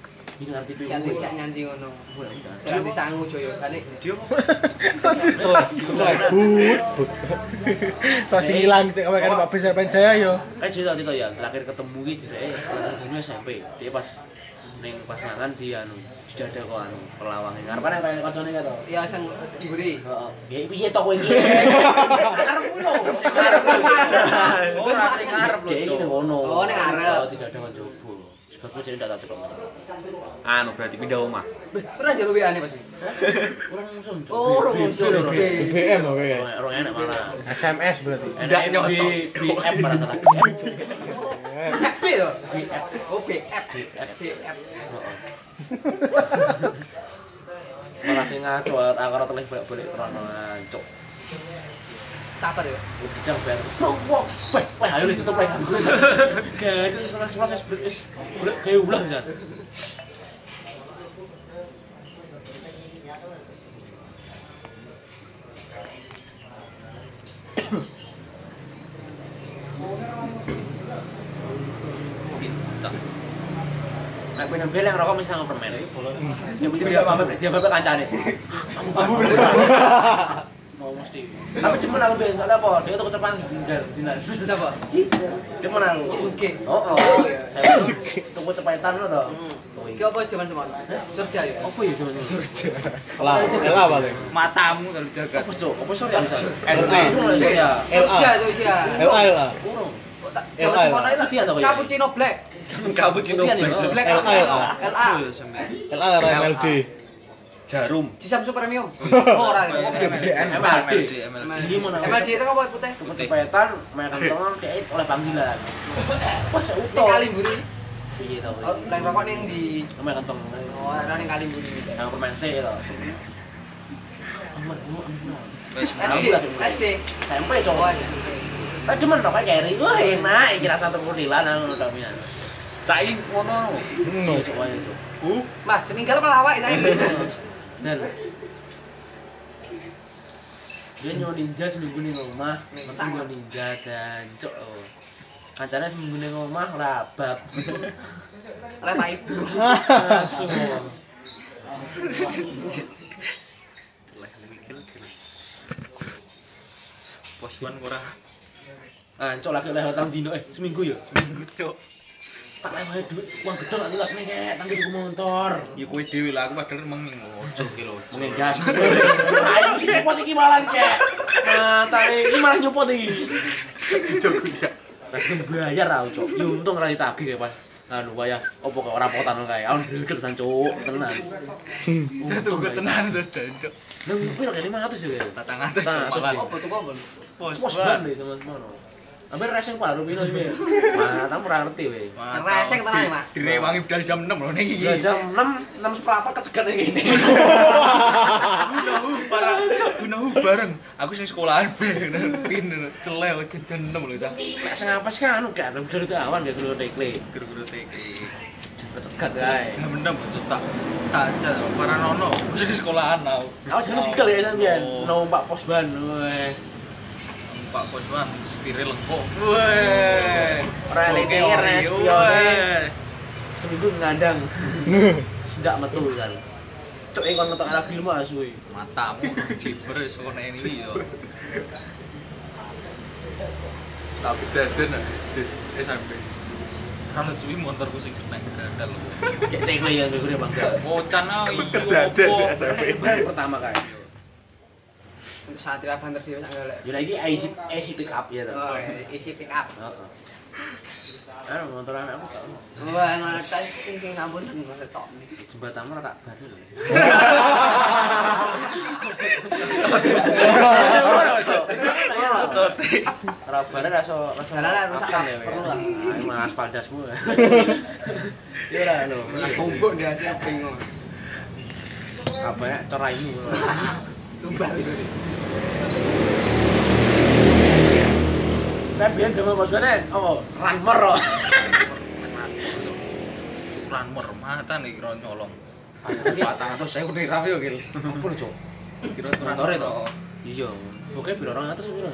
iki Ngerti piye. Ganti sangu coy, balik. [LAUGHS] Dio. Tos ilang iki kowe karep ya, terakhir ketemu iki jereke eh, guru SMP. Dia pas ning pasangan di anu, sudah ada kok anu, pelawange. Ngarepane kaya kancane kaya Ya sing mburi. Heeh. ya Piye to kowe iki? [LAUGHS] Arep ngono. Ora sing arep lho, Oh, ning arep. Oh, tidak ada kancane. Sebab jadi tak celok. Anu berarti pindah. Beh, pernah jalur WA nih Mas. Kurang musuh. Oh, rong muncul. BBM oke. Orang enak malah. SMS berarti. Nyoto. di BF rata-rata BF. FB yo. BF. Oh, BF. BF. Malah sing ngaco aku ora telih bolak-balik krono ngaco. Yo. Udah ber. Wah, wah, wah, ayo ditutup lagi. Gak, itu setelah setelah saya es, boleh kayak ulang kan. Nah, nambah yang rokok mesti sama permen. Ya mesti dia apa dia apa kancane. Kamu mau mesti. Tapi cuma nang ben, enggak apa? Dia tuh kecepatan ndar sinar. Siapa? Dia mau nang. Oke. Okay. Oh, oh. oh Saya tuh kecepatan lo toh. Hmm. Oh, Heeh. Ki apa cuman cuman? Kerja ya. Apa ya cuman? Kerja. Lah, lah bali. Matamu kalau jaga. Apa cuk? Apa sore? SD. Iya. Kerja tuh ya. Ayo ayo lah. Jangan semua lain lagi dia apa ya? Cappuccino black. Cappuccino black. LA. LA. LA. LA. LA. Jarum. Samsung Premium. [LAUGHS] Oh, ora. MLD. MLD. Ini mana? MLD itu apa putih? Kecepatan, makan teman, dia oleh panggilan. [LAUGHS] Wah, utuh. Kalimburi. Iya tau. Oh, Lain rokok ning di Makan teman. Oh, ana ning Kalimburi. Yang permen SD, SD. SMP cowok. SMP. Tapi cuman carry, wah enak, iki rasa terkudilan anu damian. saiki ngono. Ngono. Iya cowoknya cowok. Mas, seninggal malah awak ini. [LAUGHS] Del. Dia nyawa ninja seminggu nih ngomah. Masa nyawa ninja dan cok. Kacarnya seminggu nih ngomah rabab. Rapa itu. Langsung. Pos kurang. Ah, cok lagi lewatan dino eh seminggu ya? Seminggu cok. tak lewat duit uang gede lah lewat mengek nanti tuku motor ya kue dewi lah aku padahal emang ini ki ya lo mengegas ayo si nyupot malah cek. Eh, nah iki malah nyopot iki. si jokun Wes mbayar ini bayar cok. Ya untung rani tagih ya pas anu wayah opo kok ora potan kae? Aun gegel san cuk. Tenan. Satu gue tenan tuh cuk. Lu ngupil kali 500 ya 400 cuk apa tuh kok pos ban teman-teman. Ambil racing paru pino iki. Mah, tamu ora ngerti we. Reseng tenan Mak. Direwangi budal jam 6 lho ning iki. Jam 6, 6 seperempat kecegat ning kene. Gunahu para gunahu bareng. Aku sing sekolahan pin celeh jajan 6 lho cah. Nek sing apa sih kan anu gak itu awan gak guru tekle. Guru-guru TK. Kecegat kae. Jam 6 cuk tak tak aja para nono. Mesti di sekolahan tau. Awas jangan dikal ya sampean. Oh. Numpak pos ban. Weh. Pak Poswan setirnya lengkok. Weh. Ora pione. Seminggu ngadang. [LAUGHS] Sedak metu kan. Cok ikon ngetok anak film asu iki. Matamu jiber nek ini yo. Tapi daden SMP. Kalau cuy motorku sing seneng gadal. Kayak tekle ya guru bangga. Bocan ah iki opo? SMP. Pertama kae. Satria Banter sih sak golek. Ya lagi IC IC pick up ya. Oh, isi pick up. Heeh. Anu motor anakku tak. Wah, ngono tas sing sing sampun masa tok. Jembatanmu ora tak bani lho. Bani rasa rasa Jalanan rusak, ya, perlu lah. Ah, Emang aspal dasmu. Ya ora lho. Kumpul dia sih bingung. Apa ya coraimu. [LAUGHS] tumbal Pian jaman bodone opo? Oh, Ranmer. Ranmer matan iki ron nyolong. Pas saya nek rapi yo, Gil. Apa lho, Cuk? Kira-kira to. Iya. Oke, biro 400 piro?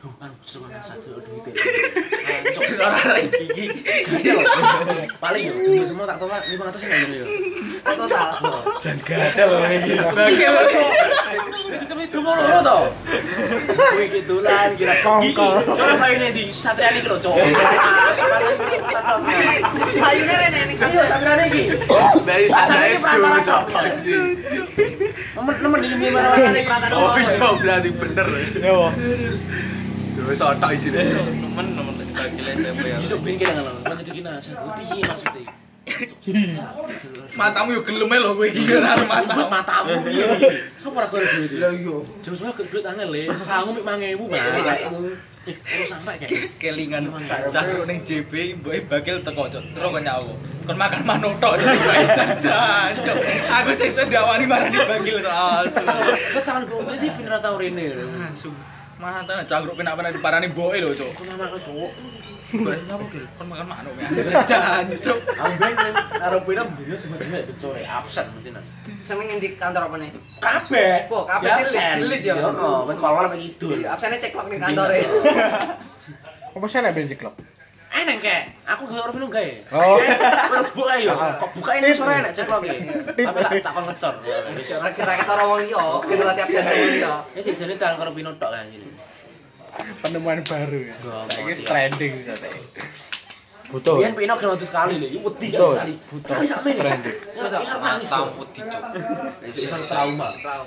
Iya. Duh, kan sekolah satu duit. Cok ora iki. Paling yo dulu semua tak tolak 500 enggak yo. Total. Jan gadel iki. Bagi Tapi cuma loro to. Kuwi iki dolan kira kongkol. Ora kayane di satria iki lho, Cok. Ayune rene ning Iya, satria iki. Dari iki itu. Nemen-nemen iki mana-mana iki Oh, video berarti bener. Ya Terus otak isine. Temen temen tak dibagi SMP ya. Bisa kayak ngono. Mana jadi nasa. Piye maksudnya? Matamu yo gelem lho kowe iki ora Matamu matamu. matamu. Sopo ora golek duit? Lah iya. Jam sebelah ke duit angel le. Sangu mik 5000 Bang. Eh, terus sampai kayak kelingan cah kok ning JB mboke bakil teko cok terus kok nyawu kon makan manuk tok bae cok aku sesuk diawani marani bakil tok Ke tangan gue jadi pindah tau rene. asu Mantan cangkruk kena pernah diparani boe lho, Cuk. Kok anak cowok. Bahasa apa gil? Kan makan manuk ya. Cangkruk. Ambeng nek arep pina mbiyo sejeme becore absen mesti nang. Seneng ngendi kantor apa nih? Kabeh. Po, kabeh tilis. Tilis ya. Heeh, ben kalau ora pengidul. Absene ceklok ning kantor e. [LAUGHS] Apa sih nek ben ceklok? Eneng kek, aku gak orang film gawe. Oh. [LAUGHS] Kalau buka yo, kok buka ini sore enak ceklok ya. Tapi tak tak kon ngecor. Kira kira orang liya, kira tiap absen wong liya. Ya sih jadi tangan karo pino tok kan ini. Penemuan baru ya. Gak Saiki mau. trending katanya. Betul. Biyen pino kena sekali lho, iki wedi kan Betul. sekali. Sekali sak menit. Trending. Ya cok Iso trauma. Tahu.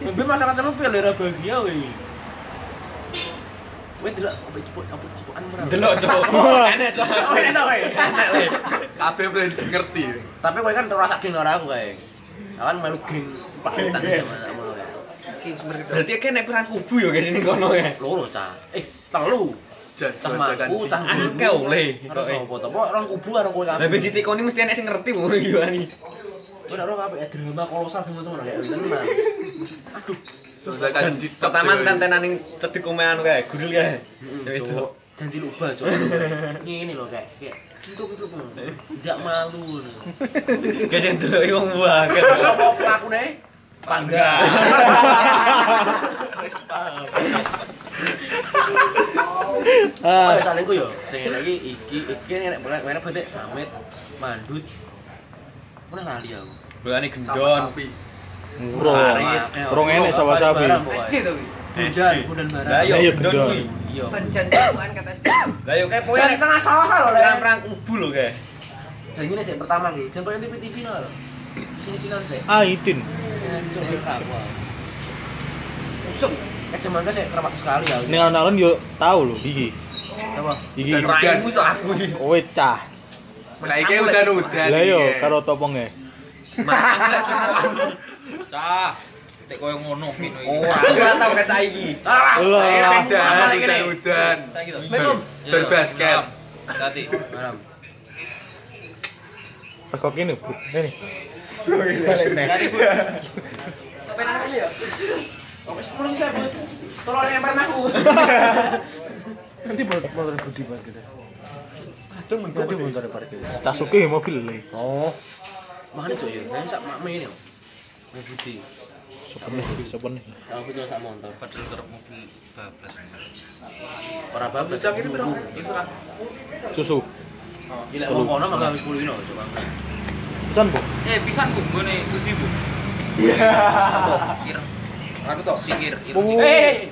Mbak masalah sama pilih ra bahagia weh. Weh delok apa cepuk apa cepukan merah. Delok, Cok. Enak, Cok. Oh, enak [LAUGHS] tau weh. Enak, Le. Kabeh boleh ngerti. Tapi kowe kan ora sak geng ora aku kae. Kan melu geng paketan sama. King sebenarnya. Berarti kan nek pirang kubu ya guys ini kono ya. Loro cah. Eh, telu. Sama aku cah Akeh oleh. Ora sapa to. Pok orang kubu karo kowe Lah kabeh. ben ditekoni mesti enek sing ngerti ngono iki Kowe ora kabeh drama kolosal [LAUGHS] kayak tenan. Aduh. Pertama ning omehan kae, guril kae. Ya itu. Janji lupa cok ini loh kayak kayak itu itu tidak malu Guys yang delok iki wong banget. siapa pelaku nih pangga. Ah, oh saling ku yo sing lagi iki iki nek mana berarti samit mandut. Mana lali aku Bolane gendon. urung. Urung enek sawa-sawi. SD tuh. Budan, budan Lah barang. Lah, yo gendon gendon. kuwi. Iya. Pencanduan kata Lah yo kae pokoke Jangan tengah sawah loh, Le. perang-perang kubu lho kae. Jadi ini sih pertama ki, jangan pakai TV TV loh. Sini sini sih. Ah, itin. Coba kamu. usum. Eh kan saya keramat sekali ya. Ning alun-alun yo tau lho iki. Apa? Iki Raimu sok aku iki. cah. Lah iki udan-udan. Lah yo iki. karo toponge. Cah, tek koyo ngono pino iki. Oh, ora tau kaca iki. Lah, udan, lagi. Saiki to. Mekum. Berbasket. Tadi. Malam. Tekok ini, Bu. Ini. Balik nih. Tadi bu. Apa namanya ya? Oke, sepuluh saya bu. Tolong lempar aku. Nanti motor Budi parkir. Parkir. Casuke mobil le. Oh. Tuh ya? Saya sak mak ini. Main putih. Sopen nih. Kalau betul sak motor. Padahal truk mobil bablas. Ora apa-apa. Bisa kiri bro. Itu kan. Susu. Gila mau kono wis 10 ino coba. Pesan, Bu. Eh, pisan ku ngene Budi, Bu. Iya. Aku tok. Cikir, kir. Oh. Eh.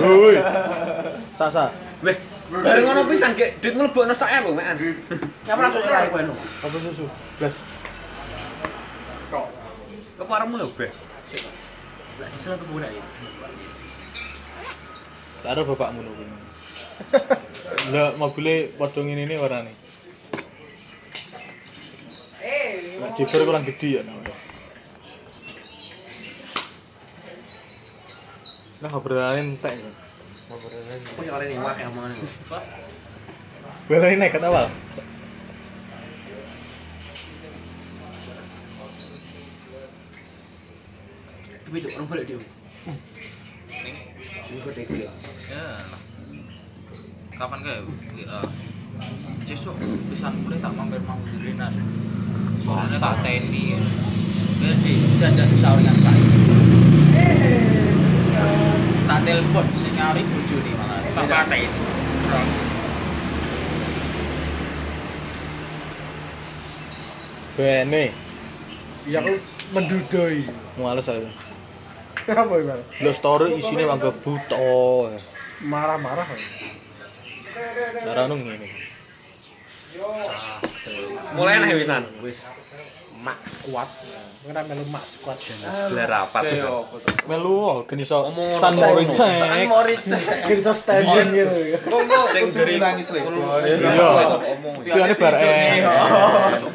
Woi. Sasa. Weh, bareng ngono pisan gek duit mlebokno sak lho mekan. Siapa langsung nyerah kowe no? Apa susu? Gas. Keparemu lho, Beh. Lah di sana kebun aja. Taruh bapakmu lho. Lah mobilnya padha ngene ini warnane. Lah jiber kurang gede ya namanya. Nah ngobrolin entek kan. Ini wah yang mana? Ngobrolin nekat awal. Tapi cok orang balik dia. Ya. Kapan? Ya. Besok pisan boleh tak mampir mau dinas. Soalnya tak teni. Jadi jangan saringan saya. Tak telepon sing nyari bojone malah. Tak pateni. Bene. Ya aku mendudoi. Males aku. Apa ya, Mas? Lo story isine mangga buta. Marah-marah. Cara nung ngene. Mulai nih wisan. Wis mak squad. Ora melu mak squad Gelar rapat. Melu oh, geni iso Omong San. Moricek. Kita iso standing gitu. Sing dari Iya. Spione bareng.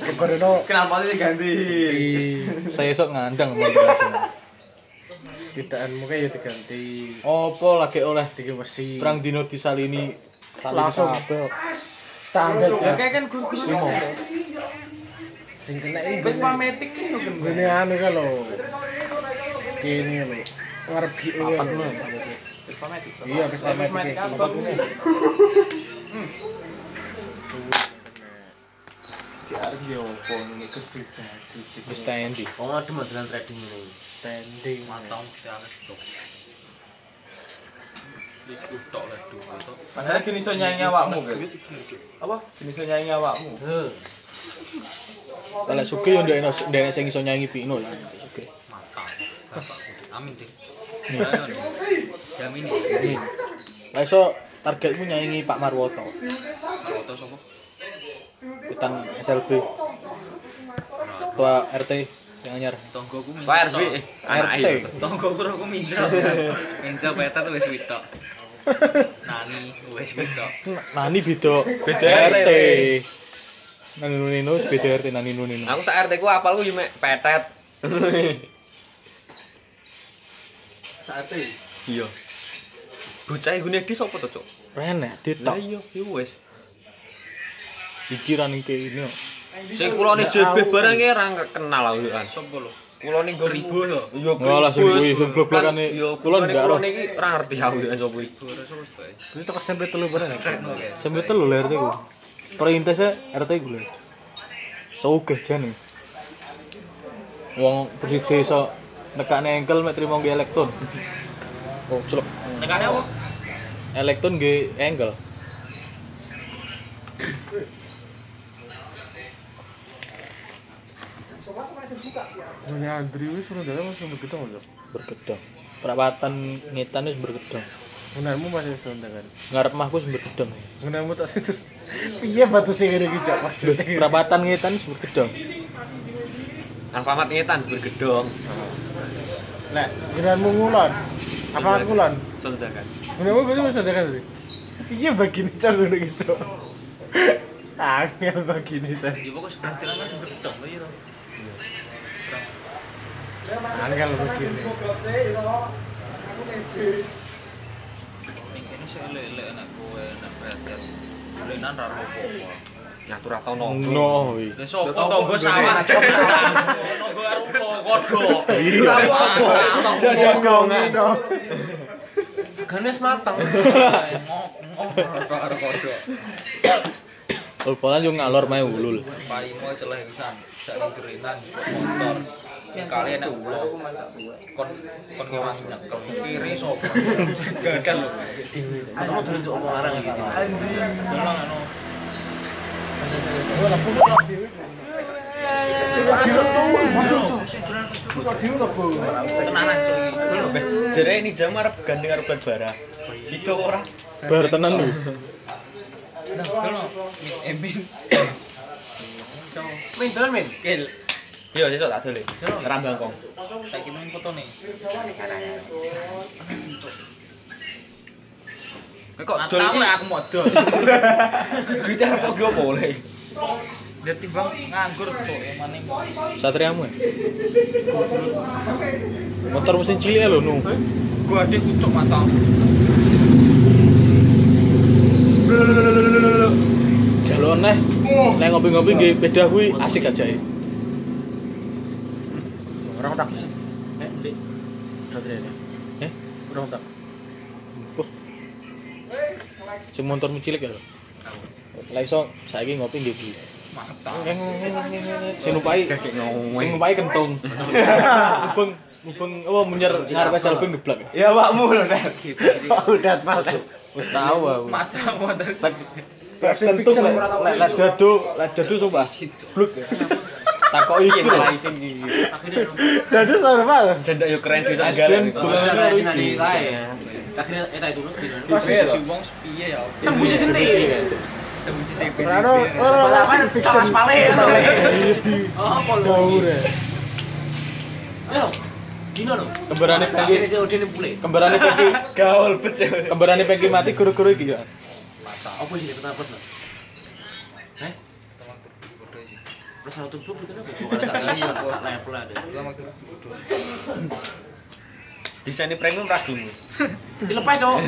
Kebareno Kenapa ini ganti? di Saya esok ngandang mau jelasin. tidakanmu kayak ya diganti Opo lagi oleh tiga besi. perang dino disalini salin Langsung. standar ya. Kayak kan guru-guru. Sing kena ini. Wis pametik kan lho. Anu kan lho. Ini lho. Ngarep kan. tuh? Wis pametik. Iya, wis pametik. apa ini. Wis tendi. Oh ada modelan trading ini. Standing. Matang sekali duh. Padahal gini iso nyanyi awakmu? Apa? Gini iso nyanyi awakmu. Kalau suke yo ndek ndek sing iso nyanyi pino lah. Suke. Budi. Amin deh. Jamin. Nih. Lah iso targetmu nyanyi Pak Marwoto. Foto sapa? Hutan SLB. Ketua RT. Sing anyar. Tonggoku RB eh, anak RT. ayu. Tonggoku aku peta tuh wis witok. [LAUGHS] Nani wis witok. Nani beda. Beda RT. Nani Nunino wis beda RT Nani Nunino. Aku sak RT ku apal ku yo mek petet. Saat Iya. Bocah gune di sapa to, Cuk? Renek Lah ditok. iya, yo wis. Iki ra ning kene. Sing kulone JB bareng ki ora kenal aku kan. Sopo lho? Kulone nggo Ribu lho. Yo Enggak lah, sing kuwi, sing blok-blokane. Nggak roh. kulone iki ora ngerti aku kan sapa iki. Kuwi teko sampe telu bareng. Sampai telu lah RT ku. Perintahnya RT ku lho. Sogeh jane. Wong presiden iso nekane engkel mek trimo nggih elektron. Oh, celuk. Nekane apa? Elektron nggih engkel. Dunia Andri wis suruh dalam masih bergedong lho. Bergedong. Perawatan ngetan wis bergedong. Gunanmu masih kan. Ngarep mahku wis bergedong. Gunanmu tak situ. Piye batu sing ngene iki cok maksudnya. Perawatan ngetan wis bergedong. Alfamat ngetan bergedong. Lek, gunanmu ngulon. Apa ngulon? Sondakan. Gunanmu berarti masih sontek kan. Piye bagine cok ngene iki cok. Angel bagine saya. Ya pokok seberang tilang kan seberang gedong lho ya to. Angel. Ning kene sik elek-elek anak kowe anak berat. kulinan ra rokok. Ya tur tau nonggo. Wis sapa tonggo sawah. Tonggo arep kodho. Iya apa? Jajan gongan. Ganes mateng. Ngok ngok kodho. Ulpolan yo ngalor mae ulul. Paimo celeh pisan. Sak ngerinan motor. Kali enak ulo. Kon kon ngewangi nyekel kiri sopo. Gagal lho. Dulu cuk omong larang iki. Anjing. anu. Cuk iki. Dulu be. Jere ini jam arep gandeng karo bara. Sido ora. Bar tenan lho. Nah, dulu. Emin. So, Min, dolan min. Kel. Iya, sesuk tak dole. Rambang kong. Tak kirim foto nih. Kowe kok Kok dol iki? aku modal. [LAUGHS] Duit arep kok ge boleh. Dia timbang nganggur cuk emane. Satriamu ya? Motor mesin cilik ya lho nu. Gua adek kucuk mata. Jaluk neh. Nek ngopi-ngopi nggih beda kuwi asik aja ya. Kurang utang sih. Eh, Satria ya. Eh, kurang utang. Si motor cilik ya. Lah iso saiki ngopi ndi iki? Sing lupai, sing lupai kentung. Ubeng, ubeng, oh menyer ngarep sel geblak. Ya wakmu lho nek. Udah pal. Wis tau aku. Mata motor. Lek kentung lek dadu, lek dadu sumpah. Bluk. Takoki iki lho. Malah sing iki. Akhirnya Dadu sama. Jendak yo keren di Jangan karo sini iki. kae ya. Akhirnya eta itu terus di Pas wong piye ya? Tembus genti. Tembus si CP. Rano, orang Balapan orang fiction. pale. Iya di Oh, ya. Ayo. Dino lho. Kembarane bule. kembarane Pengki, Gaul becek. kembarane Pengki mati guru-guru iki ya. Apa sih kita plus lho? Eh? Plus satu blok itu apa? Bukan sak level ada. Desain premium ragumu. Dilepas, Cok.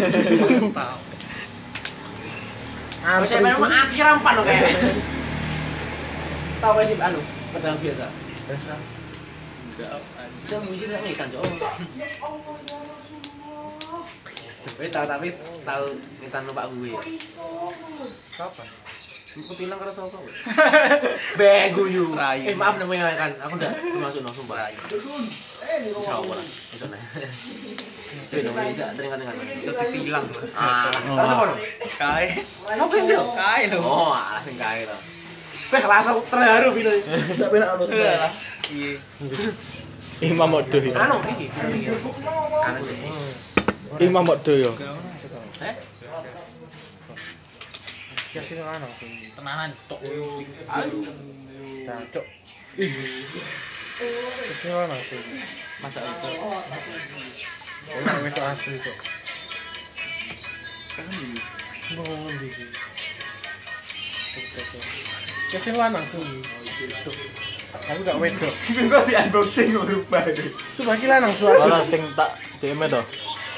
Wes Antri memang sih. akhir rampan lo kayak. Tahu wes sih anu, pedang biasa. Bisa musik sak ngitan, Cok. Wes tahu tapi tahu ngitan numpak gue. Kapan? Aku tilang karo sapa kowe? [LAUGHS] Begu yu. Eh maaf namanya kan. Aku udah masuk langsung sumpah rayu. Insyaallah. Itu nah. Itu [LAUGHS] nemu ya tering kan kan. Itu tilang. Ah. ah. Karo sapa no? Kae. Sapa itu? Kae lho. Oh, alas sing kae lho. Wes langsung terharu pino. Sak penak aku. Iya. Imam Odo ya. Anu iki. Imam Odo ya. Heh. podcast ini kan tenangan tok. ayo nah, cok kesini kan masa itu oh ini asli tok. kan ngono iki. Ya kesini kan langsung Aku gak wedok. Kok di unboxing berubah deh. Coba kira nang suara. Ora sing tak DM to.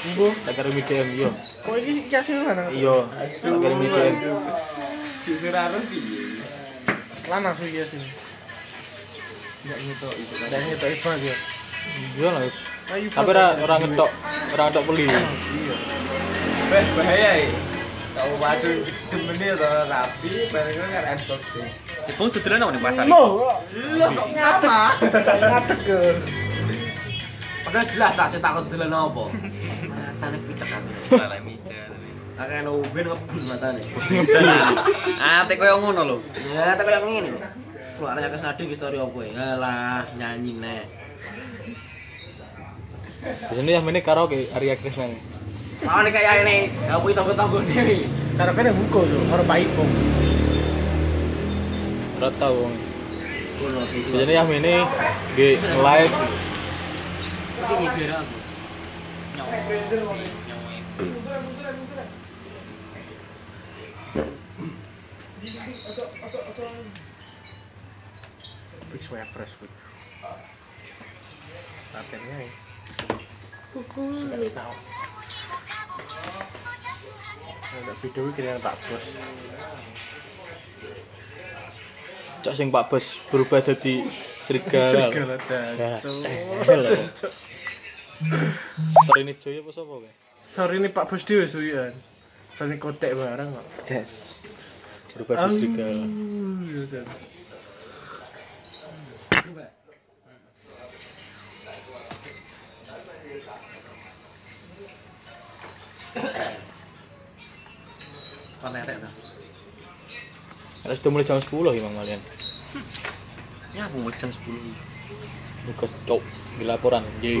Engko, tak kirim DM yo. Kok iki iki asine? Iya, tak kirim DM. Disur arep piye? Lanang sih ya sini. Enggak ngetok itu. Ada ngetok iba yo. Iya lah. Tapi ora ora ngetok, ora ngetok peli. Iya. Wes bahaya iki. Kau waduh, demennya to rapi, barangnya kan endok sih. Cepul tuturan apa nih pasar? Mau! Lo kok ngapa? Ngatek ke. Padahal jelas tak saya takut tuturan apa. Matane picek aku. Salah mica. Akeh no ben ngebul matane. [LAUGHS] Ah, tek koyo ngono lho. Ya, tak kayak ngene. Keluarnya ke story opo ya? Alah, nyanyi nek. Biasanya yang ini karaoke Arya Krisna. Mau nih kayak ini, aku itu tonggo nih. Karena kan buka tuh, orang baik kok. Ora tau wong. Biasanya yang ini di live Iki nyibir aku. Fix way fresh food. Latihannya ya. Sudah tahu. Ada video kira tak bos. cok sing Pak Bos berubah jadi [LAUGHS] serigala. Segala Ya, [LAUGHS] Story ini Joy apa sapa? Sorry ini Pak Bos Dewi suyan. Soalnya kotek bareng kok. Jess. Berubah. Kon netek ta. Harus sudah mulai jam 10 ya Mang kalian. Ya, mau jam 10. Tugas cok di laporan. Ye.